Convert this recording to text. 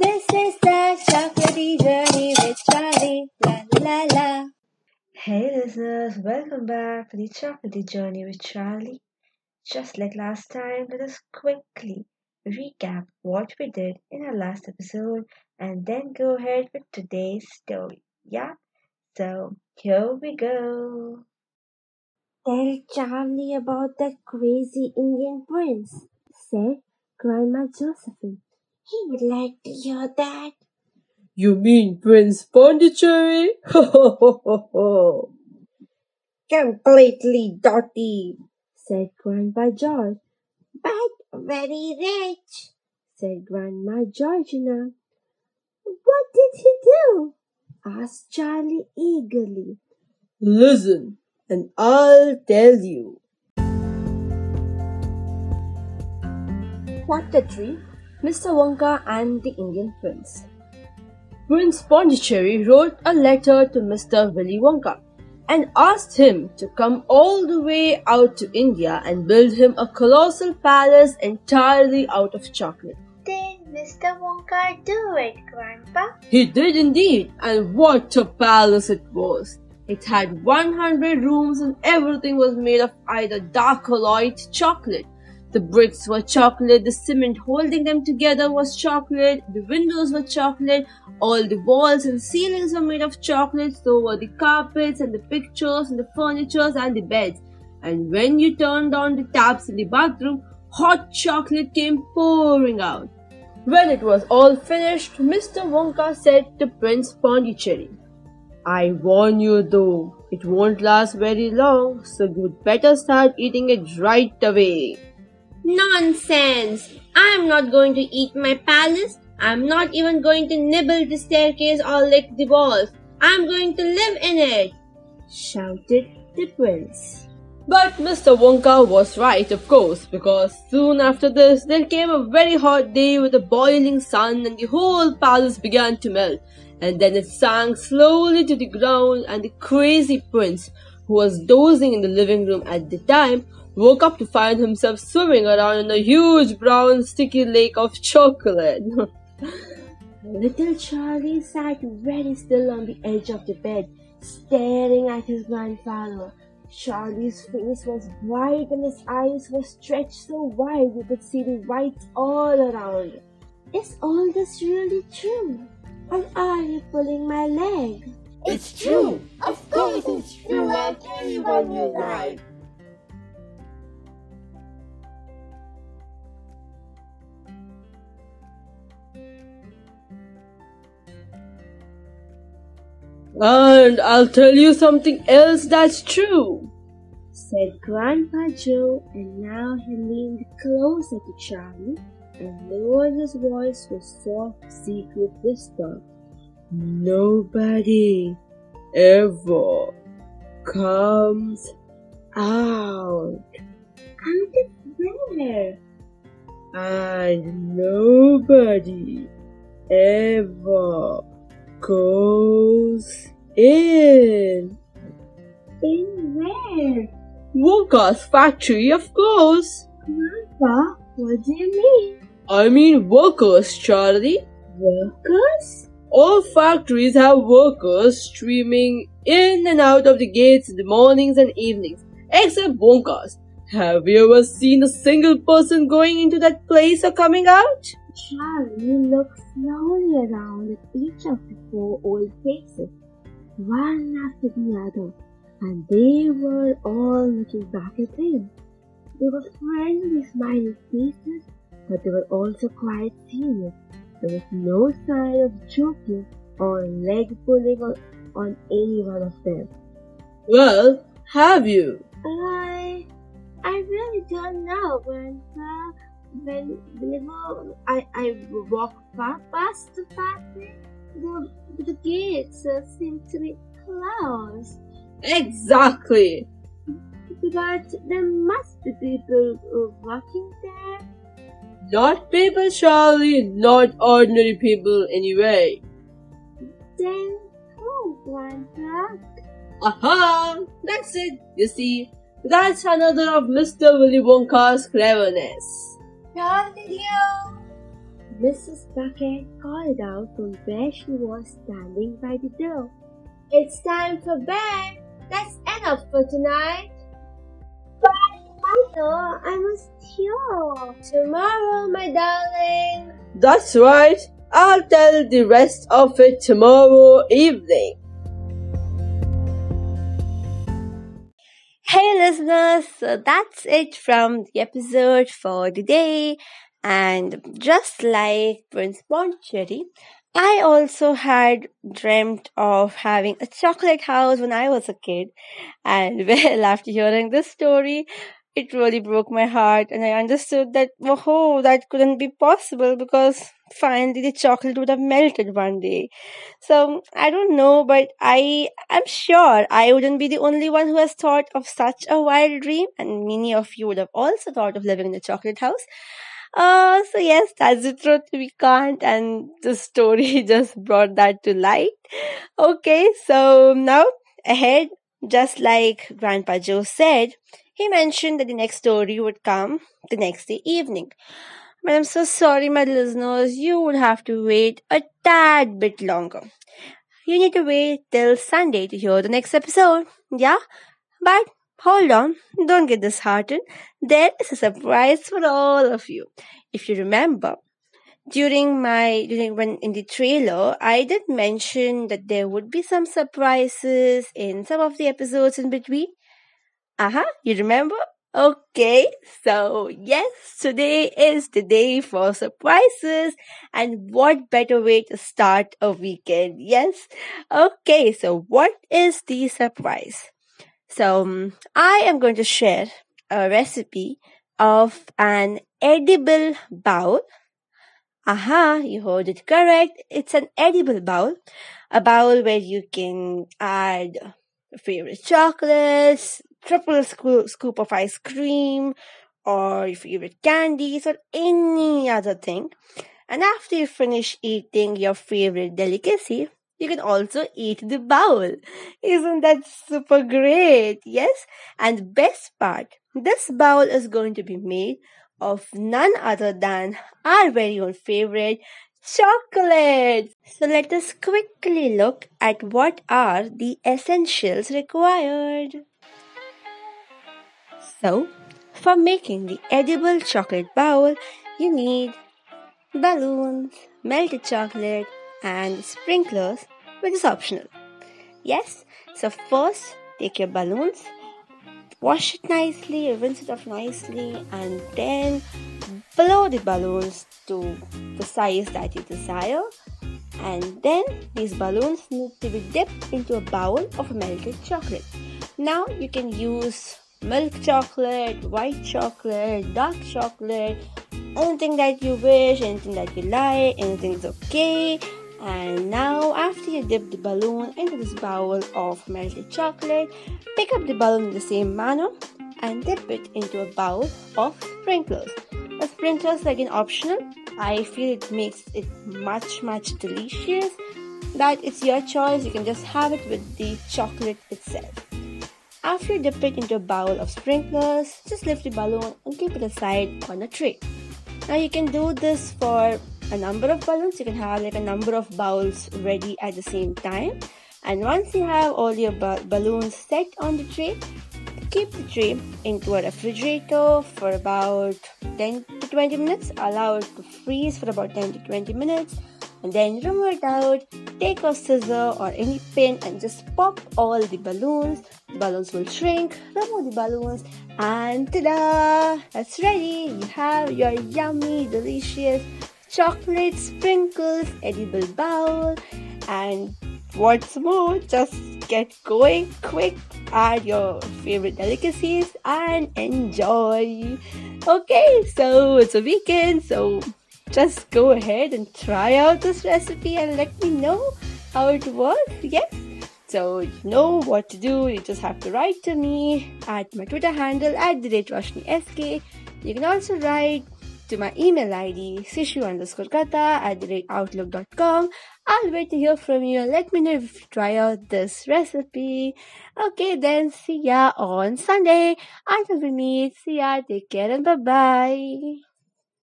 This is the chocolatey journey with Charlie. La la la. Hey listeners, welcome back to the chocolatey journey with Charlie. Just like last time, let us quickly recap what we did in our last episode and then go ahead with today's story. Yeah? So here we go. Tell Charlie about that crazy Indian prince, said Grandma Josephine. He'd like to hear that. You mean Prince Pondicherry? Ho ho ho ho ho. Completely dotty, said Grandpa George. But very rich, said Grandma Georgina. What did he do? asked Charlie eagerly. Listen, and I'll tell you. What the tree? Mr. Wonka and the Indian Prince. Prince Pondicherry wrote a letter to Mr. Willy Wonka and asked him to come all the way out to India and build him a colossal palace entirely out of chocolate. Did Mr. Wonka do it, Grandpa? He did indeed, and what a palace it was! It had 100 rooms and everything was made of either dark or light chocolate. The bricks were chocolate, the cement holding them together was chocolate, the windows were chocolate, all the walls and ceilings were made of chocolate, so were the carpets and the pictures and the furnitures and the beds. And when you turned on the taps in the bathroom, hot chocolate came pouring out. When it was all finished, Mr. Wonka said to Prince Pondicherry, I warn you though, it won't last very long, so you'd better start eating it right away. Nonsense! I'm not going to eat my palace. I'm not even going to nibble the staircase or lick the walls. I'm going to live in it! shouted the prince. But Mr. Wonka was right, of course, because soon after this there came a very hot day with a boiling sun and the whole palace began to melt. And then it sank slowly to the ground and the crazy prince, who was dozing in the living room at the time, woke up to find himself swimming around in a huge brown sticky lake of chocolate. Little Charlie sat very still on the edge of the bed, staring at his grandfather. Charlie's face was white and his eyes were stretched so wide you could see the whites all around. Is all this really true? Or are you pulling my leg? It's true. Of course it's true. I'll tell you when you like. And I'll tell you something else that's true, said Grandpa Joe, and now he leaned closer to Charlie and lowered his voice with soft, secret whisper. Nobody ever comes out. Out of where? And nobody ever goes in. In where? Wonka's factory, of course. Grandpa, what do you mean? I mean workers, Charlie. Workers? All factories have workers streaming in and out of the gates in the mornings and evenings, except Wonka's. Have you ever seen a single person going into that place or coming out? Charlie looked slowly around at each of the four old faces, one after the other, and they were all looking back at him. They were friendly, smiling faces, but they were also quite serious. There was no sign of joking or leg pulling on, on any one of them. Well, have you? I, I really don't know, Grandpa. When whenever I I walk pa- past the factory, the the gates uh, seem to be closed. Exactly. But there must be people working there. Not people, Charlie, not ordinary people anyway. Then who, Grandpa? Aha! That's it, you see. That's another of Mr. Willy Wonka's cleverness. Charlie dear, Mrs. Bucket called out from where she was standing by the door. It's time for bed. That's enough for tonight. But, Mother, I must hear. Tomorrow, my darling. That's right. I'll tell the rest of it tomorrow evening. Hey listeners, so that's it from the episode for the day. And just like Prince Pondicherry, I also had dreamt of having a chocolate house when I was a kid. And well, after hearing this story, it really broke my heart and I understood that, oh, that couldn't be possible because finally the chocolate would have melted one day. So I don't know, but I am sure I wouldn't be the only one who has thought of such a wild dream and many of you would have also thought of living in a chocolate house. Uh, so yes, that's the truth. We can't, and the story just brought that to light. Okay, so now ahead, just like Grandpa Joe said, he mentioned that the next story would come the next day evening. But I'm so sorry, my listeners, you would have to wait a tad bit longer. You need to wait till Sunday to hear the next episode. Yeah? But hold on, don't get disheartened. There is a surprise for all of you. If you remember, during my during when in the trailer i did mention that there would be some surprises in some of the episodes in between uh-huh you remember Okay, so yes, today is the day for surprises, and what better way to start a weekend? Yes, okay, so what is the surprise? So, um, I am going to share a recipe of an edible bowl. Aha, you heard it correct. It's an edible bowl, a bowl where you can add favorite chocolates, triple scoop, scoop of ice cream or your favorite candies or any other thing. And after you finish eating your favorite delicacy, you can also eat the bowl. Isn't that super great? Yes. And best part, this bowl is going to be made of none other than our very own favorite chocolate. So let us quickly look at what are the essentials required. So, for making the edible chocolate bowl, you need balloons, melted chocolate, and sprinklers, which is optional. Yes, so first take your balloons, wash it nicely, rinse it off nicely, and then blow the balloons to the size that you desire. And then these balloons need to be dipped into a bowl of melted chocolate. Now you can use milk chocolate, white chocolate, dark chocolate, anything that you wish, anything that you like, anything's okay. And now, after you dip the balloon into this bowl of melted chocolate, pick up the balloon in the same manner and dip it into a bowl of sprinklers. The sprinklers are again optional. I feel it makes it much much delicious. That it's your choice. You can just have it with the chocolate itself. After you dip it into a bowl of sprinklers, just lift the balloon and keep it aside on a tray. Now you can do this for a number of balloons. You can have like a number of bowls ready at the same time. And once you have all your ba- balloons set on the tray, keep the tray into a refrigerator for about 10 to 20 minutes. Allow it to freeze for about 10 to 20 minutes and then remove it out. Take a scissor or any pin and just pop all the balloons. The balloons will shrink. Remove the balloons, and ta-da! That's ready. You have your yummy, delicious chocolate sprinkles edible bowl. And what's more, just get going quick. Add your favorite delicacies and enjoy. Okay, so it's a weekend, so just go ahead and try out this recipe and let me know how it works. Yes. So you know what to do. You just have to write to me at my Twitter handle at the rate SK. You can also write to my email ID sishu underscore kata at outlook.com. I'll wait to hear from you and let me know if you try out this recipe. Okay, then see ya on Sunday. Until we meet, see ya, take care and bye bye.